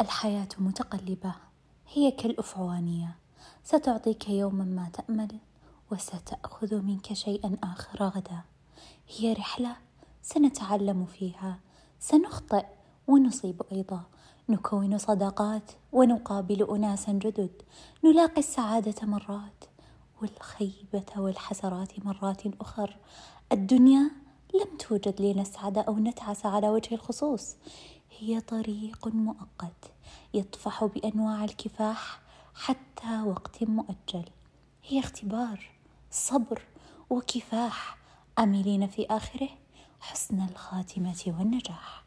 الحياة متقلبة هي كالأفعوانية. ستعطيك يوما ما تأمل وستأخذ منك شيئا آخر غدا. هي رحلة سنتعلم فيها سنخطئ ونصيب أيضا. نكون صداقات ونقابل أناسا جدد. نلاقي السعادة مرات والخيبة والحسرات مرات أخر. الدنيا لم توجد لنسعد أو نتعس على وجه الخصوص. هي طريق مؤقت يطفح بأنواع الكفاح حتى وقت مؤجل. هي اختبار صبر وكفاح آملين في آخره حسن الخاتمة والنجاح.